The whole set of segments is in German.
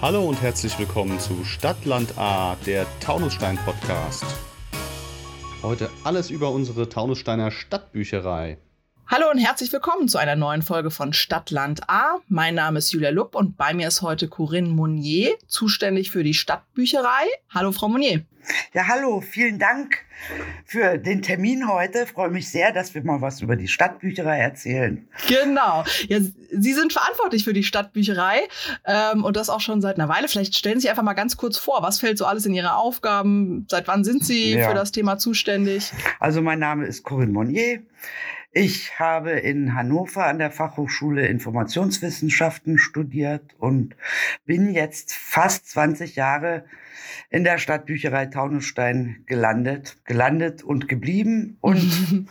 Hallo und herzlich willkommen zu Stadtland A, der Taunusstein Podcast. Heute alles über unsere Taunussteiner Stadtbücherei. Hallo und herzlich willkommen zu einer neuen Folge von Stadtland A. Mein Name ist Julia Lupp und bei mir ist heute Corinne Monnier, zuständig für die Stadtbücherei. Hallo, Frau Monnier. Ja, hallo, vielen Dank für den Termin heute. Ich freue mich sehr, dass wir mal was über die Stadtbücherei erzählen. Genau. Ja, Sie sind verantwortlich für die Stadtbücherei ähm, und das auch schon seit einer Weile. Vielleicht stellen Sie sich einfach mal ganz kurz vor, was fällt so alles in Ihre Aufgaben? Seit wann sind Sie ja. für das Thema zuständig? Also mein Name ist Corinne Monnier. Ich habe in Hannover an der Fachhochschule Informationswissenschaften studiert und bin jetzt fast 20 Jahre in der Stadtbücherei Taunusstein gelandet, gelandet und geblieben. Und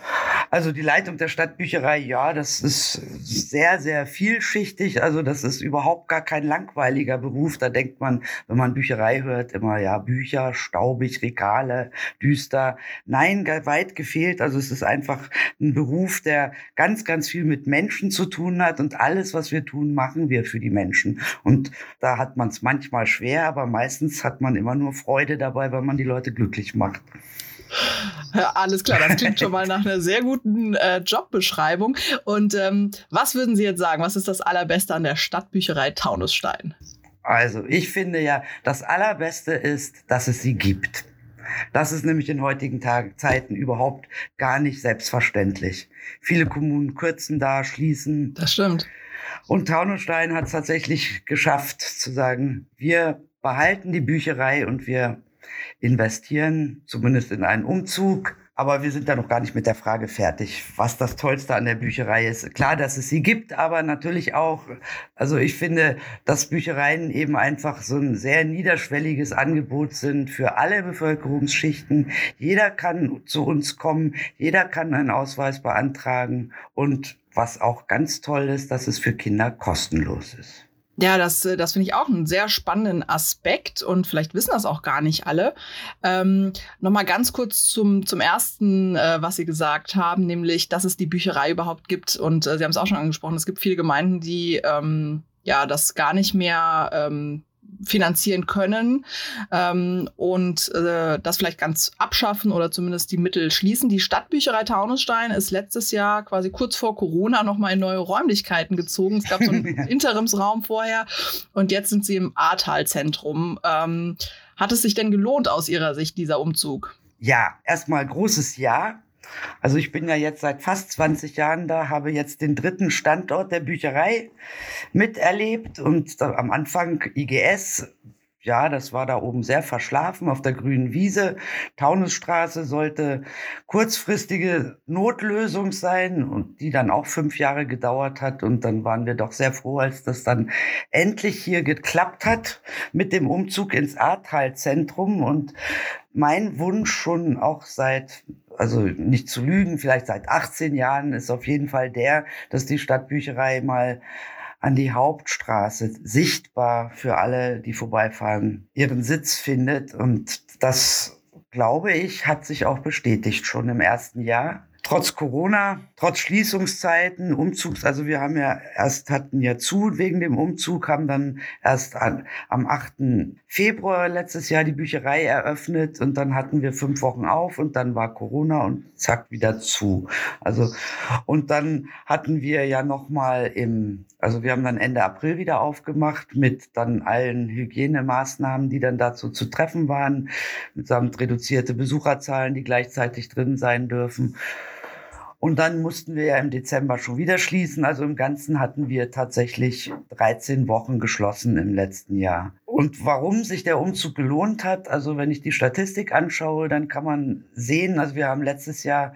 also die Leitung der Stadtbücherei, ja, das ist sehr, sehr vielschichtig. Also das ist überhaupt gar kein langweiliger Beruf. Da denkt man, wenn man Bücherei hört, immer, ja, Bücher, staubig, Regale, düster. Nein, weit gefehlt. Also es ist einfach ein Beruf, der ganz, ganz viel mit Menschen zu tun hat. Und alles, was wir tun, machen wir für die Menschen. Und da hat man es manchmal schwer, aber meistens hat man immer nur Freude dabei, weil man die Leute glücklich macht. Ja, alles klar, das klingt schon mal nach einer sehr guten äh, Jobbeschreibung. Und ähm, was würden Sie jetzt sagen? Was ist das Allerbeste an der Stadtbücherei Taunusstein? Also, ich finde ja, das Allerbeste ist, dass es sie gibt. Das ist nämlich in heutigen Tagen, Zeiten überhaupt gar nicht selbstverständlich. Viele Kommunen kürzen da, schließen. Das stimmt. Und Taunusstein hat es tatsächlich geschafft zu sagen, wir behalten die Bücherei und wir investieren zumindest in einen Umzug. Aber wir sind da noch gar nicht mit der Frage fertig, was das Tollste an der Bücherei ist. Klar, dass es sie gibt, aber natürlich auch, also ich finde, dass Büchereien eben einfach so ein sehr niederschwelliges Angebot sind für alle Bevölkerungsschichten. Jeder kann zu uns kommen, jeder kann einen Ausweis beantragen und was auch ganz toll ist, dass es für Kinder kostenlos ist. Ja, das, äh, das finde ich auch einen sehr spannenden Aspekt und vielleicht wissen das auch gar nicht alle. Ähm, Nochmal ganz kurz zum, zum ersten, äh, was Sie gesagt haben, nämlich, dass es die Bücherei überhaupt gibt. Und äh, Sie haben es auch schon angesprochen, es gibt viele Gemeinden, die ähm, ja das gar nicht mehr ähm, finanzieren können ähm, und äh, das vielleicht ganz abschaffen oder zumindest die Mittel schließen. Die Stadtbücherei Taunusstein ist letztes Jahr quasi kurz vor Corona nochmal in neue Räumlichkeiten gezogen. Es gab so einen Interimsraum vorher und jetzt sind sie im Ahrtal-Zentrum. Ähm, hat es sich denn gelohnt aus Ihrer Sicht, dieser Umzug? Ja, erstmal großes Ja. Also ich bin ja jetzt seit fast 20 Jahren da, habe jetzt den dritten Standort der Bücherei miterlebt und am Anfang IGS. Ja, das war da oben sehr verschlafen auf der grünen Wiese. Taunusstraße sollte kurzfristige Notlösung sein und die dann auch fünf Jahre gedauert hat. Und dann waren wir doch sehr froh, als das dann endlich hier geklappt hat mit dem Umzug ins Ahrtal-Zentrum. Und mein Wunsch schon auch seit also nicht zu lügen, vielleicht seit 18 Jahren ist auf jeden Fall der, dass die Stadtbücherei mal an die Hauptstraße sichtbar für alle, die vorbeifahren, ihren Sitz findet. Und das, glaube ich, hat sich auch bestätigt schon im ersten Jahr trotz Corona, trotz Schließungszeiten, Umzugs, also wir haben ja erst hatten ja zu wegen dem Umzug, haben dann erst an, am 8. Februar letztes Jahr die Bücherei eröffnet und dann hatten wir fünf Wochen auf und dann war Corona und zack wieder zu. Also und dann hatten wir ja noch mal im, also wir haben dann Ende April wieder aufgemacht mit dann allen Hygienemaßnahmen, die dann dazu zu treffen waren, mitsamt reduzierte Besucherzahlen, die gleichzeitig drin sein dürfen. Und dann mussten wir ja im Dezember schon wieder schließen. Also im Ganzen hatten wir tatsächlich 13 Wochen geschlossen im letzten Jahr. Und warum sich der Umzug gelohnt hat, also wenn ich die Statistik anschaue, dann kann man sehen, also wir haben letztes Jahr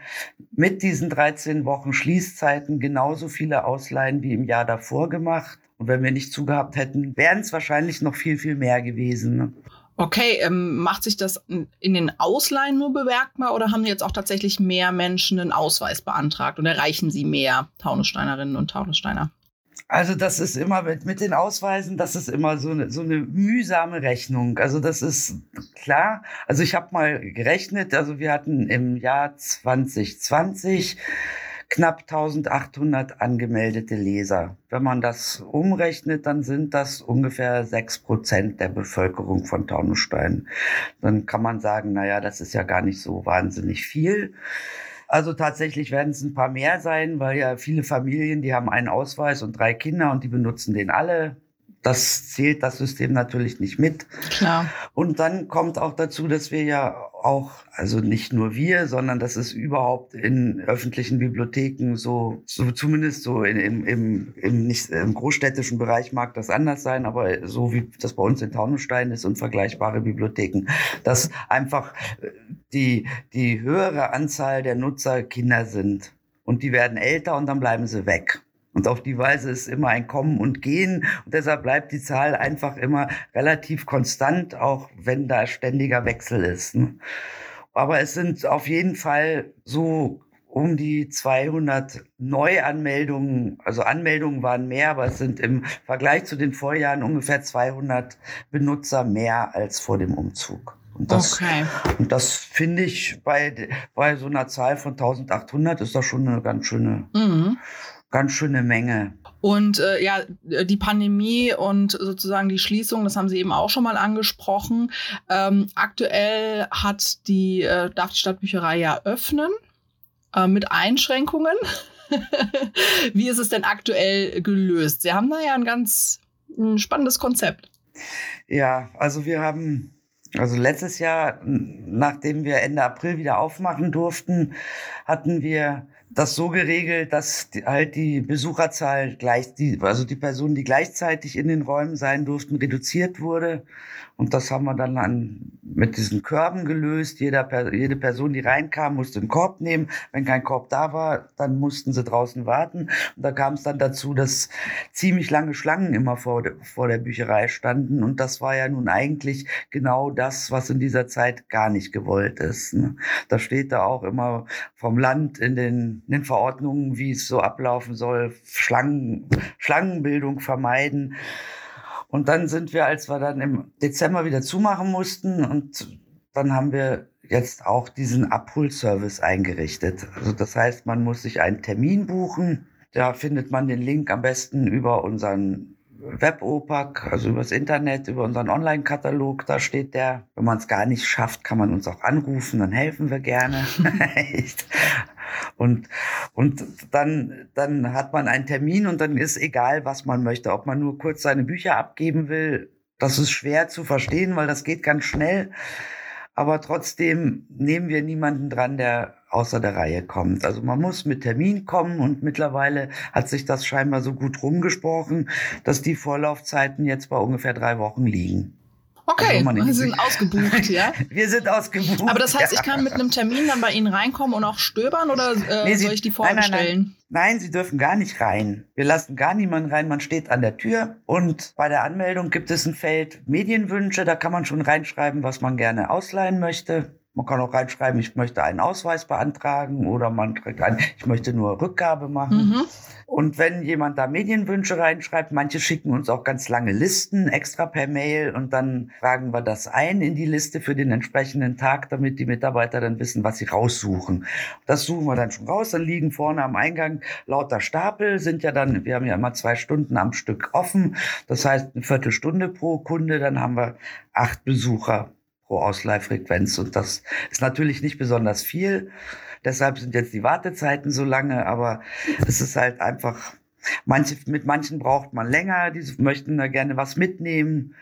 mit diesen 13 Wochen Schließzeiten genauso viele Ausleihen wie im Jahr davor gemacht. Und wenn wir nicht zugehabt hätten, wären es wahrscheinlich noch viel, viel mehr gewesen. Okay, ähm, macht sich das in den Ausleihen nur bemerkbar oder haben jetzt auch tatsächlich mehr Menschen einen Ausweis beantragt und erreichen sie mehr Taunussteinerinnen und Taunussteiner? Also das ist immer mit, mit den Ausweisen, das ist immer so eine, so eine mühsame Rechnung. Also das ist klar. Also ich habe mal gerechnet, also wir hatten im Jahr 2020 knapp 1800 angemeldete Leser. Wenn man das umrechnet, dann sind das ungefähr sechs Prozent der Bevölkerung von Taunusstein. Dann kann man sagen, naja, das ist ja gar nicht so wahnsinnig viel. Also tatsächlich werden es ein paar mehr sein, weil ja viele Familien, die haben einen Ausweis und drei Kinder und die benutzen den alle. Das zählt das System natürlich nicht mit. Klar. Und dann kommt auch dazu, dass wir ja auch, also nicht nur wir, sondern das ist überhaupt in öffentlichen Bibliotheken so, so zumindest so in, im, im, im, nicht, im großstädtischen Bereich mag das anders sein, aber so wie das bei uns in Taunusstein ist und vergleichbare Bibliotheken, dass einfach die, die höhere Anzahl der Nutzer Kinder sind. Und die werden älter und dann bleiben sie weg. Und auf die Weise ist immer ein Kommen und Gehen. Und deshalb bleibt die Zahl einfach immer relativ konstant, auch wenn da ständiger Wechsel ist. Ne? Aber es sind auf jeden Fall so um die 200 Neuanmeldungen, also Anmeldungen waren mehr, aber es sind im Vergleich zu den Vorjahren ungefähr 200 Benutzer mehr als vor dem Umzug. Und das, okay. und das finde ich bei, bei so einer Zahl von 1800 ist das schon eine ganz schöne, mhm ganz schöne Menge. Und äh, ja, die Pandemie und sozusagen die Schließung, das haben Sie eben auch schon mal angesprochen. Ähm, aktuell hat die, äh, darf die Stadtbücherei ja öffnen äh, mit Einschränkungen. Wie ist es denn aktuell gelöst? Sie haben da ja ein ganz ein spannendes Konzept. Ja, also wir haben also letztes Jahr, nachdem wir Ende April wieder aufmachen durften, hatten wir das so geregelt, dass die, halt die Besucherzahl gleich, die, also die Personen, die gleichzeitig in den Räumen sein durften, reduziert wurde. Und das haben wir dann an, mit diesen Körben gelöst. Jeder, jede Person, die reinkam, musste einen Korb nehmen. Wenn kein Korb da war, dann mussten sie draußen warten. Und da kam es dann dazu, dass ziemlich lange Schlangen immer vor, vor der Bücherei standen. Und das war ja nun eigentlich genau das, was in dieser Zeit gar nicht gewollt ist. Ne? Da steht da auch immer vom Land in den, in den Verordnungen, wie es so ablaufen soll, Schlangen, Schlangenbildung vermeiden. Und dann sind wir, als wir dann im Dezember wieder zumachen mussten und dann haben wir jetzt auch diesen Abholservice eingerichtet. Also das heißt, man muss sich einen Termin buchen. Da findet man den Link am besten über unseren Web-OPAC, also übers Internet, über unseren Online-Katalog. Da steht der. Wenn man es gar nicht schafft, kann man uns auch anrufen, dann helfen wir gerne. Und, und dann, dann hat man einen Termin und dann ist egal, was man möchte. Ob man nur kurz seine Bücher abgeben will, das ist schwer zu verstehen, weil das geht ganz schnell. Aber trotzdem nehmen wir niemanden dran, der außer der Reihe kommt. Also man muss mit Termin kommen und mittlerweile hat sich das scheinbar so gut rumgesprochen, dass die Vorlaufzeiten jetzt bei ungefähr drei Wochen liegen. Okay, also wir sind ausgebucht, ja? wir sind ausgebucht. Aber das heißt, ich kann mit einem Termin dann bei Ihnen reinkommen und auch stöbern oder äh, nee, Sie, soll ich die vorbestellen? Nein, nein, nein. nein, Sie dürfen gar nicht rein. Wir lassen gar niemanden rein. Man steht an der Tür und bei der Anmeldung gibt es ein Feld Medienwünsche. Da kann man schon reinschreiben, was man gerne ausleihen möchte. Man kann auch reinschreiben, ich möchte einen Ausweis beantragen oder man trägt ein, ich möchte nur Rückgabe machen. Mhm. Und wenn jemand da Medienwünsche reinschreibt, manche schicken uns auch ganz lange Listen extra per Mail und dann tragen wir das ein in die Liste für den entsprechenden Tag, damit die Mitarbeiter dann wissen, was sie raussuchen. Das suchen wir dann schon raus. Dann liegen vorne am Eingang lauter Stapel, sind ja dann, wir haben ja immer zwei Stunden am Stück offen. Das heißt eine Viertelstunde pro Kunde, dann haben wir acht Besucher pro Ausleihfrequenz und das ist natürlich nicht besonders viel. Deshalb sind jetzt die Wartezeiten so lange, aber es ist halt einfach, manche, mit manchen braucht man länger, die möchten da gerne was mitnehmen.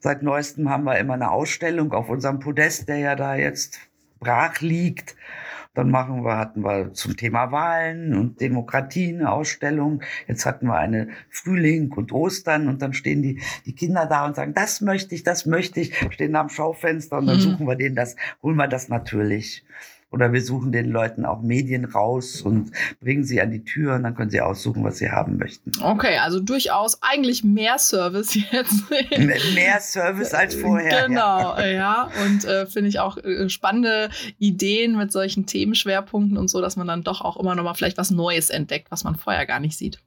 Seit neuestem haben wir immer eine Ausstellung auf unserem Podest, der ja da jetzt brach liegt. Dann machen wir, hatten wir zum Thema Wahlen und Demokratie eine Ausstellung. Jetzt hatten wir eine Frühling und Ostern und dann stehen die, die Kinder da und sagen, das möchte ich, das möchte ich, stehen am Schaufenster und dann mhm. suchen wir denen das, holen wir das natürlich. Oder wir suchen den Leuten auch Medien raus und bringen sie an die Tür und dann können sie aussuchen, was sie haben möchten. Okay, also durchaus eigentlich mehr Service jetzt. mehr Service als vorher. Genau, ja. ja. Und äh, finde ich auch äh, spannende Ideen mit solchen Themenschwerpunkten und so, dass man dann doch auch immer noch mal vielleicht was Neues entdeckt, was man vorher gar nicht sieht.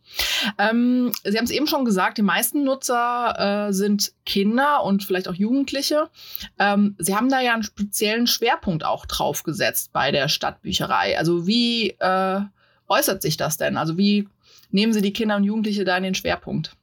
Ähm, sie haben es eben schon gesagt, die meisten Nutzer äh, sind Kinder und vielleicht auch Jugendliche. Ähm, sie haben da ja einen speziellen Schwerpunkt auch drauf gesetzt bei der Stadtbücherei. Also wie äh, äußert sich das denn? Also wie nehmen Sie die Kinder und Jugendliche da in den Schwerpunkt?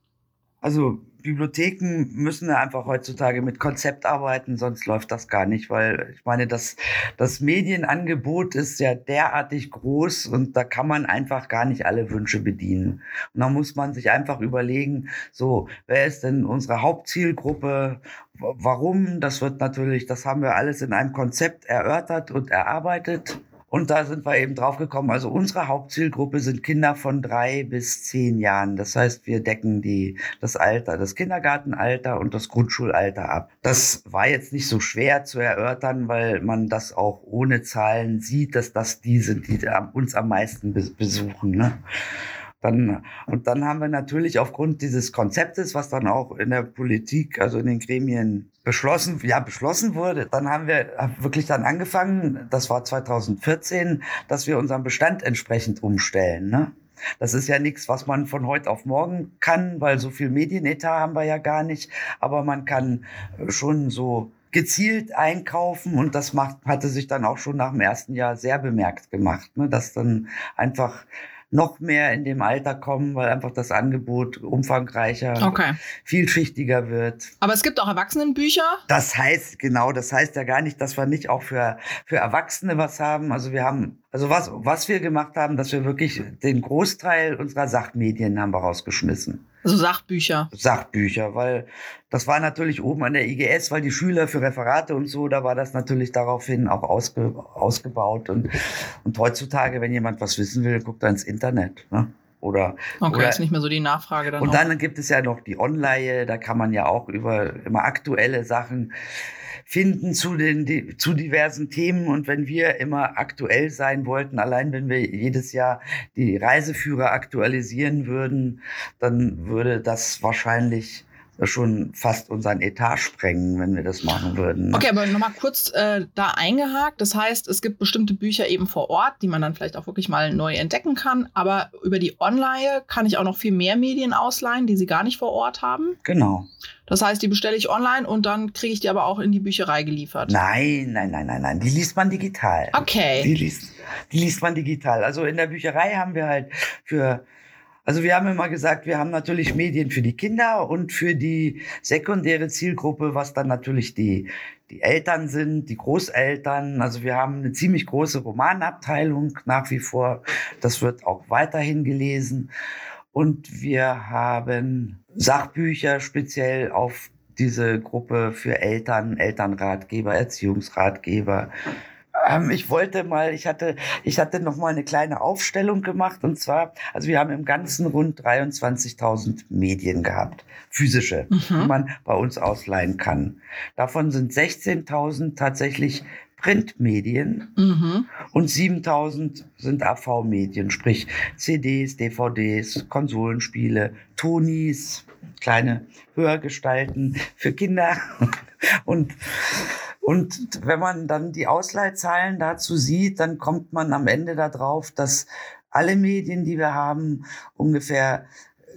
Also Bibliotheken müssen einfach heutzutage mit Konzept arbeiten, sonst läuft das gar nicht, weil ich meine, das, das Medienangebot ist ja derartig groß und da kann man einfach gar nicht alle Wünsche bedienen. Und da muss man sich einfach überlegen, so, wer ist denn unsere Hauptzielgruppe? Warum? Das wird natürlich, das haben wir alles in einem Konzept erörtert und erarbeitet. Und da sind wir eben drauf gekommen. Also unsere Hauptzielgruppe sind Kinder von drei bis zehn Jahren. Das heißt, wir decken die, das Alter, das Kindergartenalter und das Grundschulalter ab. Das war jetzt nicht so schwer zu erörtern, weil man das auch ohne Zahlen sieht, dass das die sind, die uns am meisten besuchen. Ne? Dann, und dann haben wir natürlich aufgrund dieses Konzeptes, was dann auch in der Politik, also in den Gremien beschlossen, ja, beschlossen wurde, dann haben wir wirklich dann angefangen, das war 2014, dass wir unseren Bestand entsprechend umstellen. Ne? Das ist ja nichts, was man von heute auf morgen kann, weil so viel Medienetat haben wir ja gar nicht. Aber man kann schon so gezielt einkaufen und das macht, hatte sich dann auch schon nach dem ersten Jahr sehr bemerkt gemacht, ne? dass dann einfach noch mehr in dem Alter kommen, weil einfach das Angebot umfangreicher, okay. vielschichtiger wird. Aber es gibt auch Erwachsenenbücher? Das heißt, genau, das heißt ja gar nicht, dass wir nicht auch für, für Erwachsene was haben. Also wir haben also was, was wir gemacht haben, dass wir wirklich den Großteil unserer Sachmedien haben wir rausgeschmissen. Also Sachbücher. Sachbücher, weil das war natürlich oben an der IGS, weil die Schüler für Referate und so, da war das natürlich daraufhin auch ausge, ausgebaut. Und, und heutzutage, wenn jemand was wissen will, guckt er ins Internet. Ne? Oder, okay, oder, ist nicht mehr so die Nachfrage dann. Und auch. dann gibt es ja noch die Online, da kann man ja auch über immer aktuelle Sachen finden zu den zu diversen Themen. Und wenn wir immer aktuell sein wollten, allein wenn wir jedes Jahr die Reiseführer aktualisieren würden, dann würde das wahrscheinlich schon fast unseren Etat sprengen, wenn wir das machen würden. Okay, aber nochmal kurz äh, da eingehakt. Das heißt, es gibt bestimmte Bücher eben vor Ort, die man dann vielleicht auch wirklich mal neu entdecken kann. Aber über die Online kann ich auch noch viel mehr Medien ausleihen, die sie gar nicht vor Ort haben. Genau. Das heißt, die bestelle ich online und dann kriege ich die aber auch in die Bücherei geliefert. Nein, nein, nein, nein, nein. Die liest man digital. Okay. Die liest, die liest man digital. Also in der Bücherei haben wir halt für also wir haben immer gesagt, wir haben natürlich Medien für die Kinder und für die sekundäre Zielgruppe, was dann natürlich die, die Eltern sind, die Großeltern. Also wir haben eine ziemlich große Romanabteilung nach wie vor. Das wird auch weiterhin gelesen. Und wir haben Sachbücher speziell auf diese Gruppe für Eltern, Elternratgeber, Erziehungsratgeber. Ähm, ich wollte mal, ich hatte, ich hatte noch mal eine kleine Aufstellung gemacht und zwar, also wir haben im Ganzen rund 23.000 Medien gehabt, physische, mhm. die man bei uns ausleihen kann. Davon sind 16.000 tatsächlich Printmedien mhm. und 7000 sind AV-Medien, sprich CDs, DVDs, Konsolenspiele, Tonis, kleine Hörgestalten für Kinder und und wenn man dann die Ausleihzahlen dazu sieht, dann kommt man am Ende darauf, dass alle Medien, die wir haben, ungefähr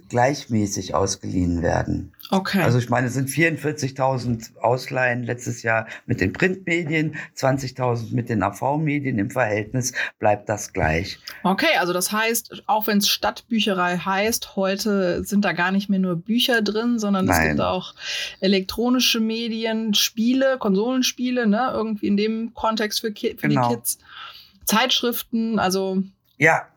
gleichmäßig ausgeliehen werden. Okay. Also ich meine, es sind 44.000 Ausleihen letztes Jahr mit den Printmedien, 20.000 mit den AV-Medien. Im Verhältnis bleibt das gleich. Okay, also das heißt, auch wenn es Stadtbücherei heißt, heute sind da gar nicht mehr nur Bücher drin, sondern Nein. es gibt auch elektronische Medien, Spiele, Konsolenspiele, ne? Irgendwie in dem Kontext für, Ki für genau. die Kids. Zeitschriften, also. Ja,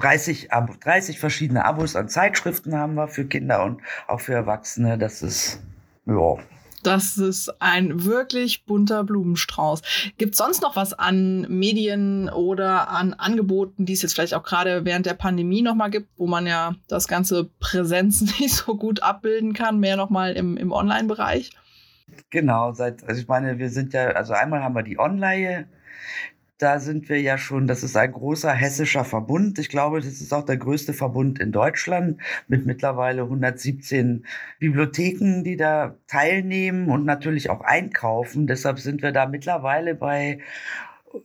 30, Abo, 30 verschiedene Abos an Zeitschriften haben wir für Kinder und auch für Erwachsene. Das ist, ja. Das ist ein wirklich bunter Blumenstrauß. Gibt es sonst noch was an Medien oder an Angeboten, die es jetzt vielleicht auch gerade während der Pandemie nochmal gibt, wo man ja das ganze Präsenz nicht so gut abbilden kann, mehr nochmal im, im Online-Bereich? Genau, seit, also ich meine, wir sind ja, also einmal haben wir die Online, da sind wir ja schon, das ist ein großer hessischer Verbund. Ich glaube, das ist auch der größte Verbund in Deutschland mit mittlerweile 117 Bibliotheken, die da teilnehmen und natürlich auch einkaufen. Deshalb sind wir da mittlerweile bei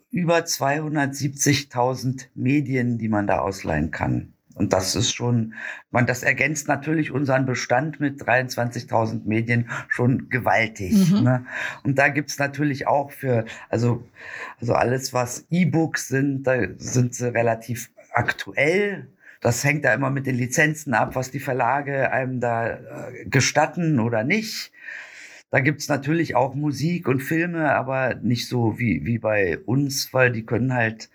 über 270.000 Medien, die man da ausleihen kann. Und das ist schon, man, das ergänzt natürlich unseren Bestand mit 23.000 Medien schon gewaltig. Mhm. Ne? Und da gibt's natürlich auch für, also, also alles, was E-Books sind, da sind sie relativ aktuell. Das hängt da immer mit den Lizenzen ab, was die Verlage einem da äh, gestatten oder nicht. Da gibt's natürlich auch Musik und Filme, aber nicht so wie, wie bei uns, weil die können halt,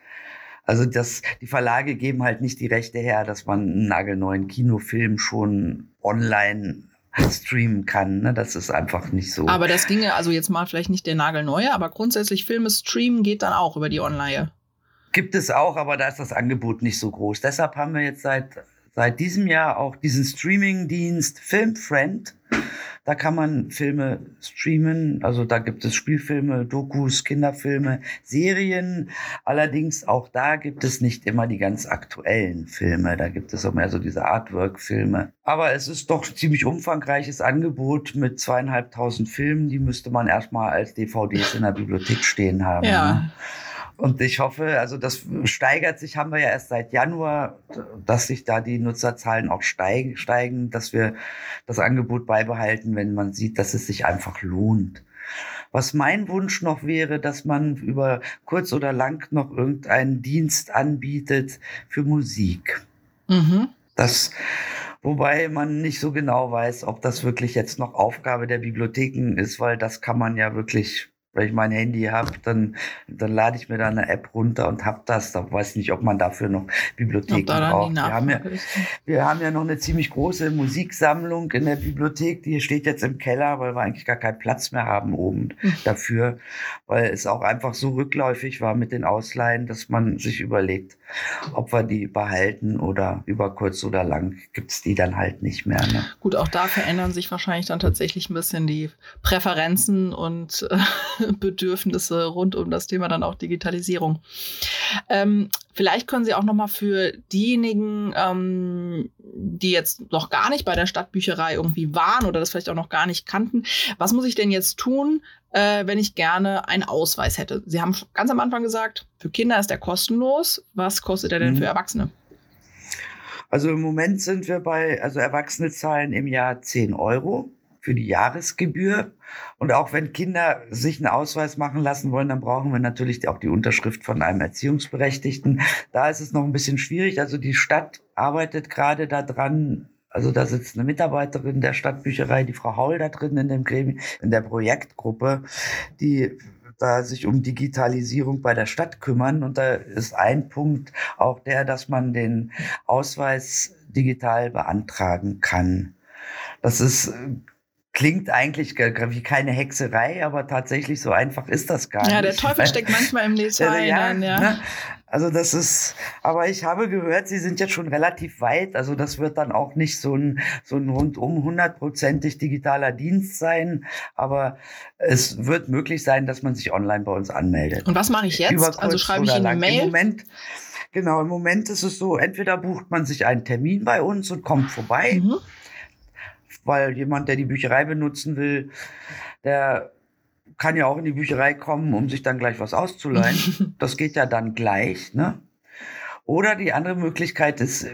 also das, die Verlage geben halt nicht die Rechte her, dass man einen nagelneuen Kinofilm schon online streamen kann. Ne? Das ist einfach nicht so. Aber das ginge also jetzt mal vielleicht nicht der nagelneue, aber grundsätzlich Filme streamen geht dann auch über die Online. Gibt es auch, aber da ist das Angebot nicht so groß. Deshalb haben wir jetzt seit, seit diesem Jahr auch diesen Streaming-Dienst Filmfriend. Da kann man Filme streamen. Also da gibt es Spielfilme, Dokus, Kinderfilme, Serien. Allerdings auch da gibt es nicht immer die ganz aktuellen Filme. Da gibt es auch mehr so diese Artwork-Filme. Aber es ist doch ziemlich umfangreiches Angebot mit zweieinhalbtausend Filmen. Die müsste man erstmal als DVDs in der Bibliothek stehen haben. Ja. Ne? Und ich hoffe, also das steigert sich, haben wir ja erst seit Januar, dass sich da die Nutzerzahlen auch steigen, steigen, dass wir das Angebot beibehalten, wenn man sieht, dass es sich einfach lohnt. Was mein Wunsch noch wäre, dass man über kurz oder lang noch irgendeinen Dienst anbietet für Musik. Mhm. Das, wobei man nicht so genau weiß, ob das wirklich jetzt noch Aufgabe der Bibliotheken ist, weil das kann man ja wirklich wenn ich mein Handy habe, dann, dann lade ich mir da eine App runter und habe das. Da weiß ich nicht, ob man dafür noch Bibliotheken braucht. Wir haben, ja, wir haben ja noch eine ziemlich große Musiksammlung in der Bibliothek. Die steht jetzt im Keller, weil wir eigentlich gar keinen Platz mehr haben oben hm. dafür, weil es auch einfach so rückläufig war mit den Ausleihen, dass man sich überlegt, ob wir die behalten oder über kurz oder lang gibt's die dann halt nicht mehr. Ne? Gut, auch da verändern sich wahrscheinlich dann tatsächlich ein bisschen die Präferenzen und äh, Bedürfnisse rund um das Thema dann auch Digitalisierung. Ähm, vielleicht können Sie auch noch mal für diejenigen, ähm, die jetzt noch gar nicht bei der Stadtbücherei irgendwie waren oder das vielleicht auch noch gar nicht kannten, was muss ich denn jetzt tun, äh, wenn ich gerne einen Ausweis hätte? Sie haben ganz am Anfang gesagt, für Kinder ist der kostenlos. Was kostet er denn mhm. für Erwachsene? Also im Moment sind wir bei, also Erwachsene zahlen im Jahr 10 Euro für die Jahresgebühr. Und auch wenn Kinder sich einen Ausweis machen lassen wollen, dann brauchen wir natürlich auch die Unterschrift von einem Erziehungsberechtigten. Da ist es noch ein bisschen schwierig. Also die Stadt arbeitet gerade daran, also da sitzt eine Mitarbeiterin der Stadtbücherei, die Frau Haul da drin in dem Gremium, in der Projektgruppe, die da sich um Digitalisierung bei der Stadt kümmern. Und da ist ein Punkt auch der, dass man den Ausweis digital beantragen kann. Das ist klingt eigentlich wie keine Hexerei, aber tatsächlich so einfach ist das gar ja, nicht. Ja, der Teufel steckt manchmal im Detail. ja, dann, ja. Ne? Also das ist, aber ich habe gehört, Sie sind jetzt schon relativ weit. Also das wird dann auch nicht so ein, so ein rundum hundertprozentig digitaler Dienst sein. Aber es wird möglich sein, dass man sich online bei uns anmeldet. Und was mache ich jetzt? Also schreibe ich Ihnen eine Mail? Im Moment, genau, im Moment ist es so, entweder bucht man sich einen Termin bei uns und kommt vorbei. Mhm weil jemand, der die Bücherei benutzen will, der kann ja auch in die Bücherei kommen, um sich dann gleich was auszuleihen. das geht ja dann gleich, ne? Oder die andere Möglichkeit ist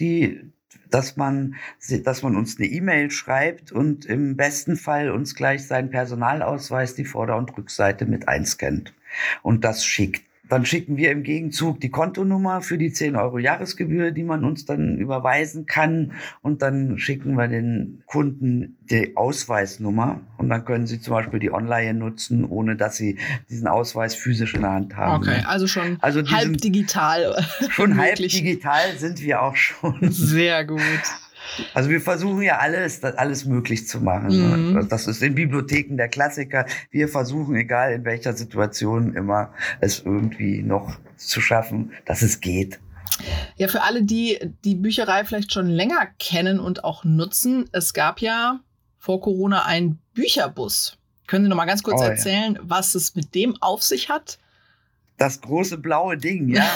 die, dass man, dass man uns eine E-Mail schreibt und im besten Fall uns gleich seinen Personalausweis, die Vorder- und Rückseite mit einscannt und das schickt. Dann schicken wir im Gegenzug die Kontonummer für die 10 Euro Jahresgebühr, die man uns dann überweisen kann. Und dann schicken wir den Kunden die Ausweisnummer. Und dann können sie zum Beispiel die Online nutzen, ohne dass sie diesen Ausweis physisch in der Hand haben. Okay, also schon also halb digital. Schon halb digital sind wir auch schon. Sehr gut. Also wir versuchen ja alles, alles möglich zu machen. Ne? Mhm. Also das ist in Bibliotheken der Klassiker. Wir versuchen, egal in welcher Situation, immer es irgendwie noch zu schaffen, dass es geht. Ja, für alle, die die Bücherei vielleicht schon länger kennen und auch nutzen, es gab ja vor Corona einen Bücherbus. Können Sie noch mal ganz kurz oh, erzählen, ja. was es mit dem auf sich hat? Das große blaue Ding, ja.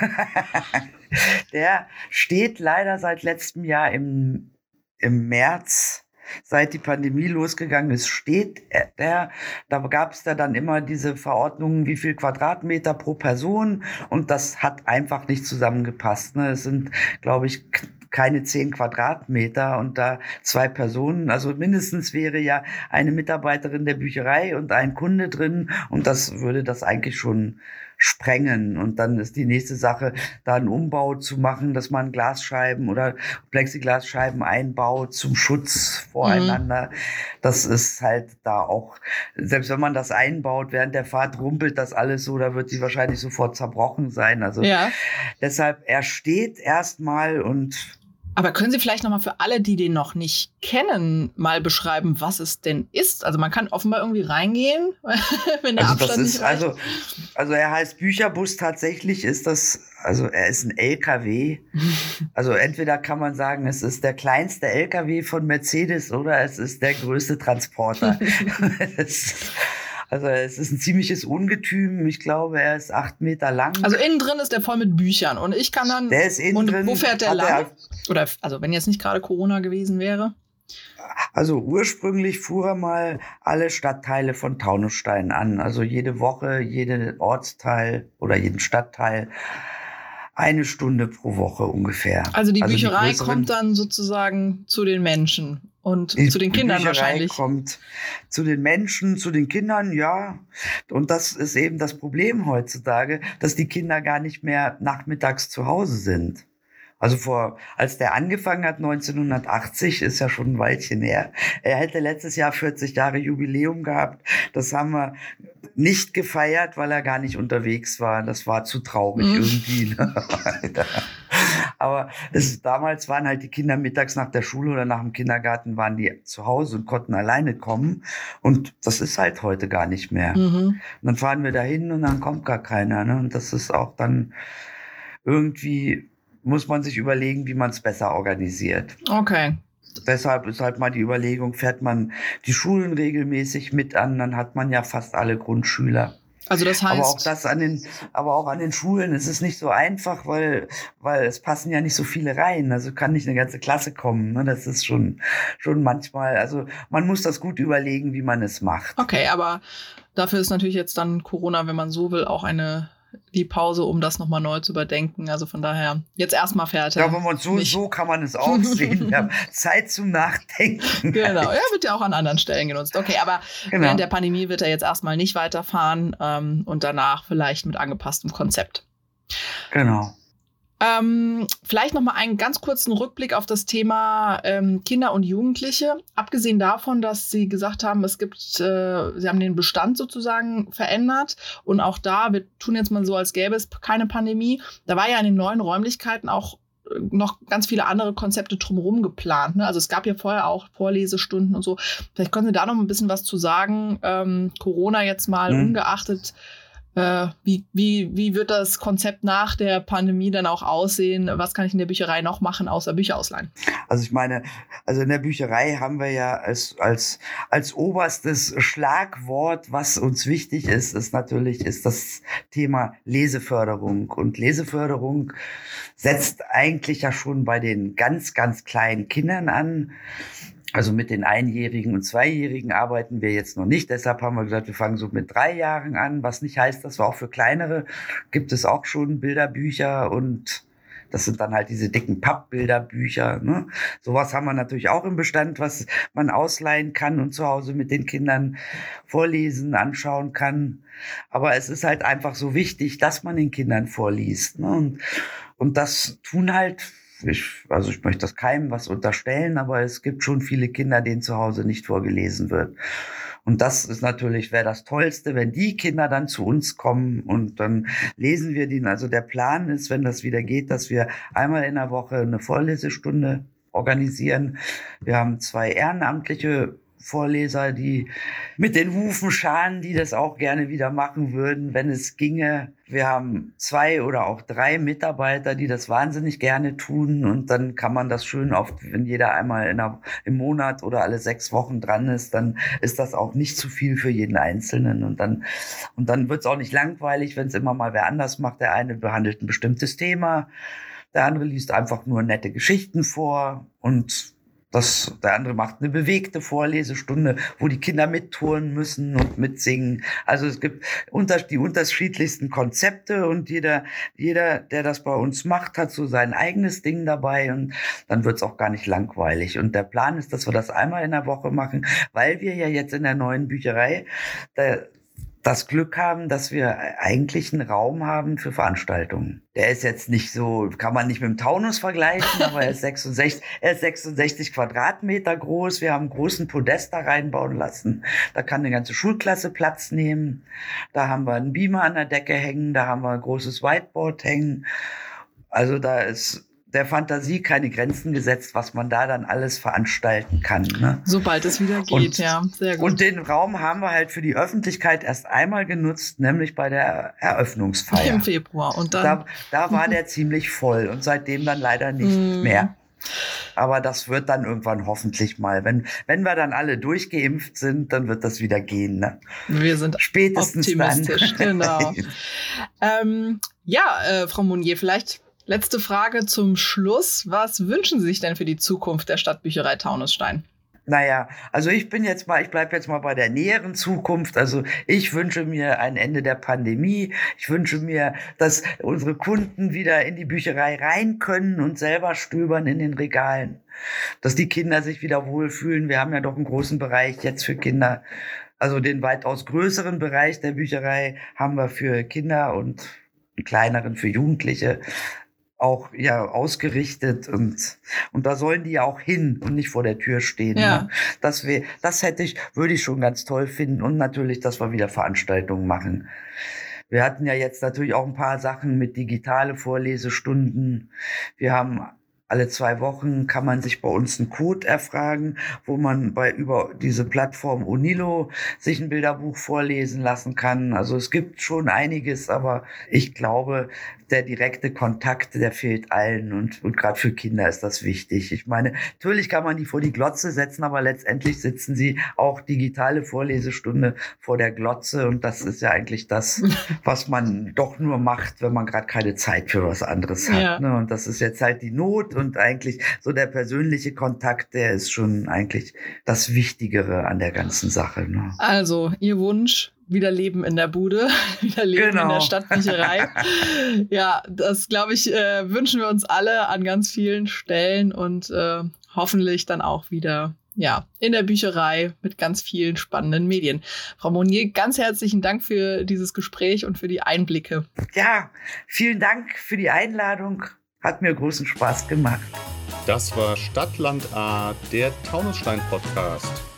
Der steht leider seit letztem Jahr im, im März seit die Pandemie losgegangen ist, steht der, da gab es da dann immer diese Verordnungen, wie viel Quadratmeter pro Person und das hat einfach nicht zusammengepasst. Ne? Es sind, glaube ich, keine zehn Quadratmeter und da zwei Personen, also mindestens wäre ja eine Mitarbeiterin der Bücherei und ein Kunde drin und das würde das eigentlich schon sprengen. Und dann ist die nächste Sache, da einen Umbau zu machen, dass man Glasscheiben oder Plexiglasscheiben einbaut zum Schutz voreinander. Mhm. Das ist halt da auch, selbst wenn man das einbaut, während der Fahrt rumpelt das alles so, da wird sie wahrscheinlich sofort zerbrochen sein. Also ja. deshalb, er steht erstmal und aber können Sie vielleicht noch mal für alle, die den noch nicht kennen, mal beschreiben, was es denn ist? Also man kann offenbar irgendwie reingehen, wenn der also Abstand ist. Also, also er heißt Bücherbus. Tatsächlich ist das, also er ist ein LKW. also entweder kann man sagen, es ist der kleinste LKW von Mercedes oder es ist der größte Transporter. Also es ist ein ziemliches Ungetüm. Ich glaube, er ist acht Meter lang. Also innen drin ist der voll mit Büchern und ich kann dann. Der ist innen und drin. Wo fährt der lang? Oder also wenn jetzt nicht gerade Corona gewesen wäre? Also ursprünglich fuhr er mal alle Stadtteile von Taunusstein an. Also jede Woche, jeden Ortsteil oder jeden Stadtteil eine Stunde pro Woche ungefähr. Also die Bücherei also die kommt dann sozusagen zu den Menschen und die, zu den Kindern Bücherei wahrscheinlich. kommt zu den Menschen, zu den Kindern, ja. Und das ist eben das Problem heutzutage, dass die Kinder gar nicht mehr nachmittags zu Hause sind. Also vor, als der angefangen hat, 1980, ist ja schon ein Weilchen her. Er hätte letztes Jahr 40 Jahre Jubiläum gehabt. Das haben wir nicht gefeiert, weil er gar nicht unterwegs war. Das war zu traurig mhm. irgendwie. Ne? Aber es, damals waren halt die Kinder mittags nach der Schule oder nach dem Kindergarten waren die zu Hause und konnten alleine kommen. Und das ist halt heute gar nicht mehr. Mhm. Und dann fahren wir dahin und dann kommt gar keiner. Ne? Und das ist auch dann irgendwie muss man sich überlegen, wie man es besser organisiert. Okay. Deshalb ist halt mal die Überlegung, fährt man die Schulen regelmäßig mit an, dann hat man ja fast alle Grundschüler. Also das heißt. Aber auch das an den, aber auch an den Schulen ist es nicht so einfach, weil, weil es passen ja nicht so viele rein. Also kann nicht eine ganze Klasse kommen. Ne? Das ist schon, schon manchmal, also man muss das gut überlegen, wie man es macht. Okay, aber dafür ist natürlich jetzt dann Corona, wenn man so will, auch eine die Pause, um das nochmal neu zu überdenken. Also von daher, jetzt erstmal fertig. Ja, wenn man so, so kann man es auch sehen. Wir haben Zeit zum Nachdenken. Genau, ja, wird ja auch an anderen Stellen genutzt. Okay, aber genau. während der Pandemie wird er jetzt erstmal nicht weiterfahren ähm, und danach vielleicht mit angepasstem Konzept. Genau. Ähm, vielleicht noch mal einen ganz kurzen Rückblick auf das Thema ähm, Kinder und Jugendliche. Abgesehen davon, dass Sie gesagt haben, es gibt, äh, Sie haben den Bestand sozusagen verändert und auch da, wir tun jetzt mal so, als gäbe es keine Pandemie. Da war ja in den neuen Räumlichkeiten auch äh, noch ganz viele andere Konzepte drumherum geplant. Ne? Also es gab ja vorher auch Vorlesestunden und so. Vielleicht können Sie da noch ein bisschen was zu sagen. Ähm, Corona jetzt mal mhm. ungeachtet äh, wie, wie, wie wird das Konzept nach der Pandemie dann auch aussehen? Was kann ich in der Bücherei noch machen, außer Bücher ausleihen? Also ich meine, also in der Bücherei haben wir ja als, als, als oberstes Schlagwort, was uns wichtig ist, ist natürlich ist das Thema Leseförderung. Und Leseförderung setzt eigentlich ja schon bei den ganz, ganz kleinen Kindern an. Also mit den Einjährigen und Zweijährigen arbeiten wir jetzt noch nicht. Deshalb haben wir gesagt, wir fangen so mit drei Jahren an, was nicht heißt, dass wir auch für kleinere gibt es auch schon Bilderbücher und das sind dann halt diese dicken Pappbilderbücher. Ne? Sowas haben wir natürlich auch im Bestand, was man ausleihen kann und zu Hause mit den Kindern vorlesen, anschauen kann. Aber es ist halt einfach so wichtig, dass man den Kindern vorliest. Ne? Und, und das tun halt ich, also ich möchte das keinem was unterstellen, aber es gibt schon viele Kinder, denen zu Hause nicht vorgelesen wird. Und das ist natürlich, wäre das Tollste, wenn die Kinder dann zu uns kommen und dann lesen wir den. Also der Plan ist, wenn das wieder geht, dass wir einmal in der Woche eine Vorlesestunde organisieren. Wir haben zwei ehrenamtliche Vorleser, die mit den Hufen scharen, die das auch gerne wieder machen würden, wenn es ginge. Wir haben zwei oder auch drei Mitarbeiter, die das wahnsinnig gerne tun und dann kann man das schön oft, wenn jeder einmal einer, im Monat oder alle sechs Wochen dran ist, dann ist das auch nicht zu viel für jeden Einzelnen und dann und dann wird es auch nicht langweilig, wenn es immer mal wer anders macht. Der eine behandelt ein bestimmtes Thema, der andere liest einfach nur nette Geschichten vor und das, der andere macht eine bewegte Vorlesestunde, wo die Kinder mittouren müssen und mitsingen. Also es gibt unter, die unterschiedlichsten Konzepte und jeder, jeder, der das bei uns macht, hat so sein eigenes Ding dabei und dann wird's auch gar nicht langweilig. Und der Plan ist, dass wir das einmal in der Woche machen, weil wir ja jetzt in der neuen Bücherei, da, das Glück haben, dass wir eigentlich einen Raum haben für Veranstaltungen. Der ist jetzt nicht so, kann man nicht mit dem Taunus vergleichen, aber er ist 66, er ist 66 Quadratmeter groß. Wir haben einen großen Podest da reinbauen lassen. Da kann eine ganze Schulklasse Platz nehmen. Da haben wir einen Beamer an der Decke hängen, da haben wir ein großes Whiteboard hängen. Also da ist der Fantasie keine Grenzen gesetzt, was man da dann alles veranstalten kann. Ne? Sobald es wieder geht, und, ja, sehr gut. Und den Raum haben wir halt für die Öffentlichkeit erst einmal genutzt, nämlich bei der Eröffnungsfeier. Im Februar. Und dann da, da war der ziemlich voll und seitdem dann leider nicht mm. mehr. Aber das wird dann irgendwann hoffentlich mal, wenn, wenn wir dann alle durchgeimpft sind, dann wird das wieder gehen. Ne? Wir sind spätestens optimistisch, dann. genau. ähm, ja, äh, Frau Monier, vielleicht Letzte Frage zum Schluss. Was wünschen Sie sich denn für die Zukunft der Stadtbücherei Taunusstein? Naja, also ich bin jetzt mal, ich bleibe jetzt mal bei der näheren Zukunft. Also ich wünsche mir ein Ende der Pandemie. Ich wünsche mir, dass unsere Kunden wieder in die Bücherei rein können und selber stöbern in den Regalen. Dass die Kinder sich wieder wohlfühlen. Wir haben ja doch einen großen Bereich jetzt für Kinder. Also den weitaus größeren Bereich der Bücherei haben wir für Kinder und einen kleineren für Jugendliche auch ja ausgerichtet und und da sollen die ja auch hin und nicht vor der Tür stehen. Ja. Ne? Das wär, das hätte ich, würde ich schon ganz toll finden und natürlich, dass wir wieder Veranstaltungen machen. Wir hatten ja jetzt natürlich auch ein paar Sachen mit digitale Vorlesestunden. Wir haben alle zwei Wochen kann man sich bei uns einen Code erfragen, wo man bei über diese Plattform Unilo sich ein Bilderbuch vorlesen lassen kann. Also es gibt schon einiges, aber ich glaube, der direkte Kontakt, der fehlt allen und, und gerade für Kinder ist das wichtig. Ich meine, natürlich kann man die vor die Glotze setzen, aber letztendlich sitzen sie auch digitale Vorlesestunde vor der Glotze und das ist ja eigentlich das, was man doch nur macht, wenn man gerade keine Zeit für was anderes hat. Ja. Ne? Und das ist jetzt halt die Not und eigentlich so der persönliche Kontakt, der ist schon eigentlich das Wichtigere an der ganzen Sache. Ne? Also, Ihr Wunsch, wieder Leben in der Bude, wieder Leben genau. in der genau. Stadtbücherei. ja, das glaube ich, äh, wünschen wir uns alle an ganz vielen Stellen und äh, hoffentlich dann auch wieder ja, in der Bücherei mit ganz vielen spannenden Medien. Frau Monier, ganz herzlichen Dank für dieses Gespräch und für die Einblicke. Ja, vielen Dank für die Einladung. Hat mir großen Spaß gemacht. Das war Stadtland A, der Taunusstein-Podcast.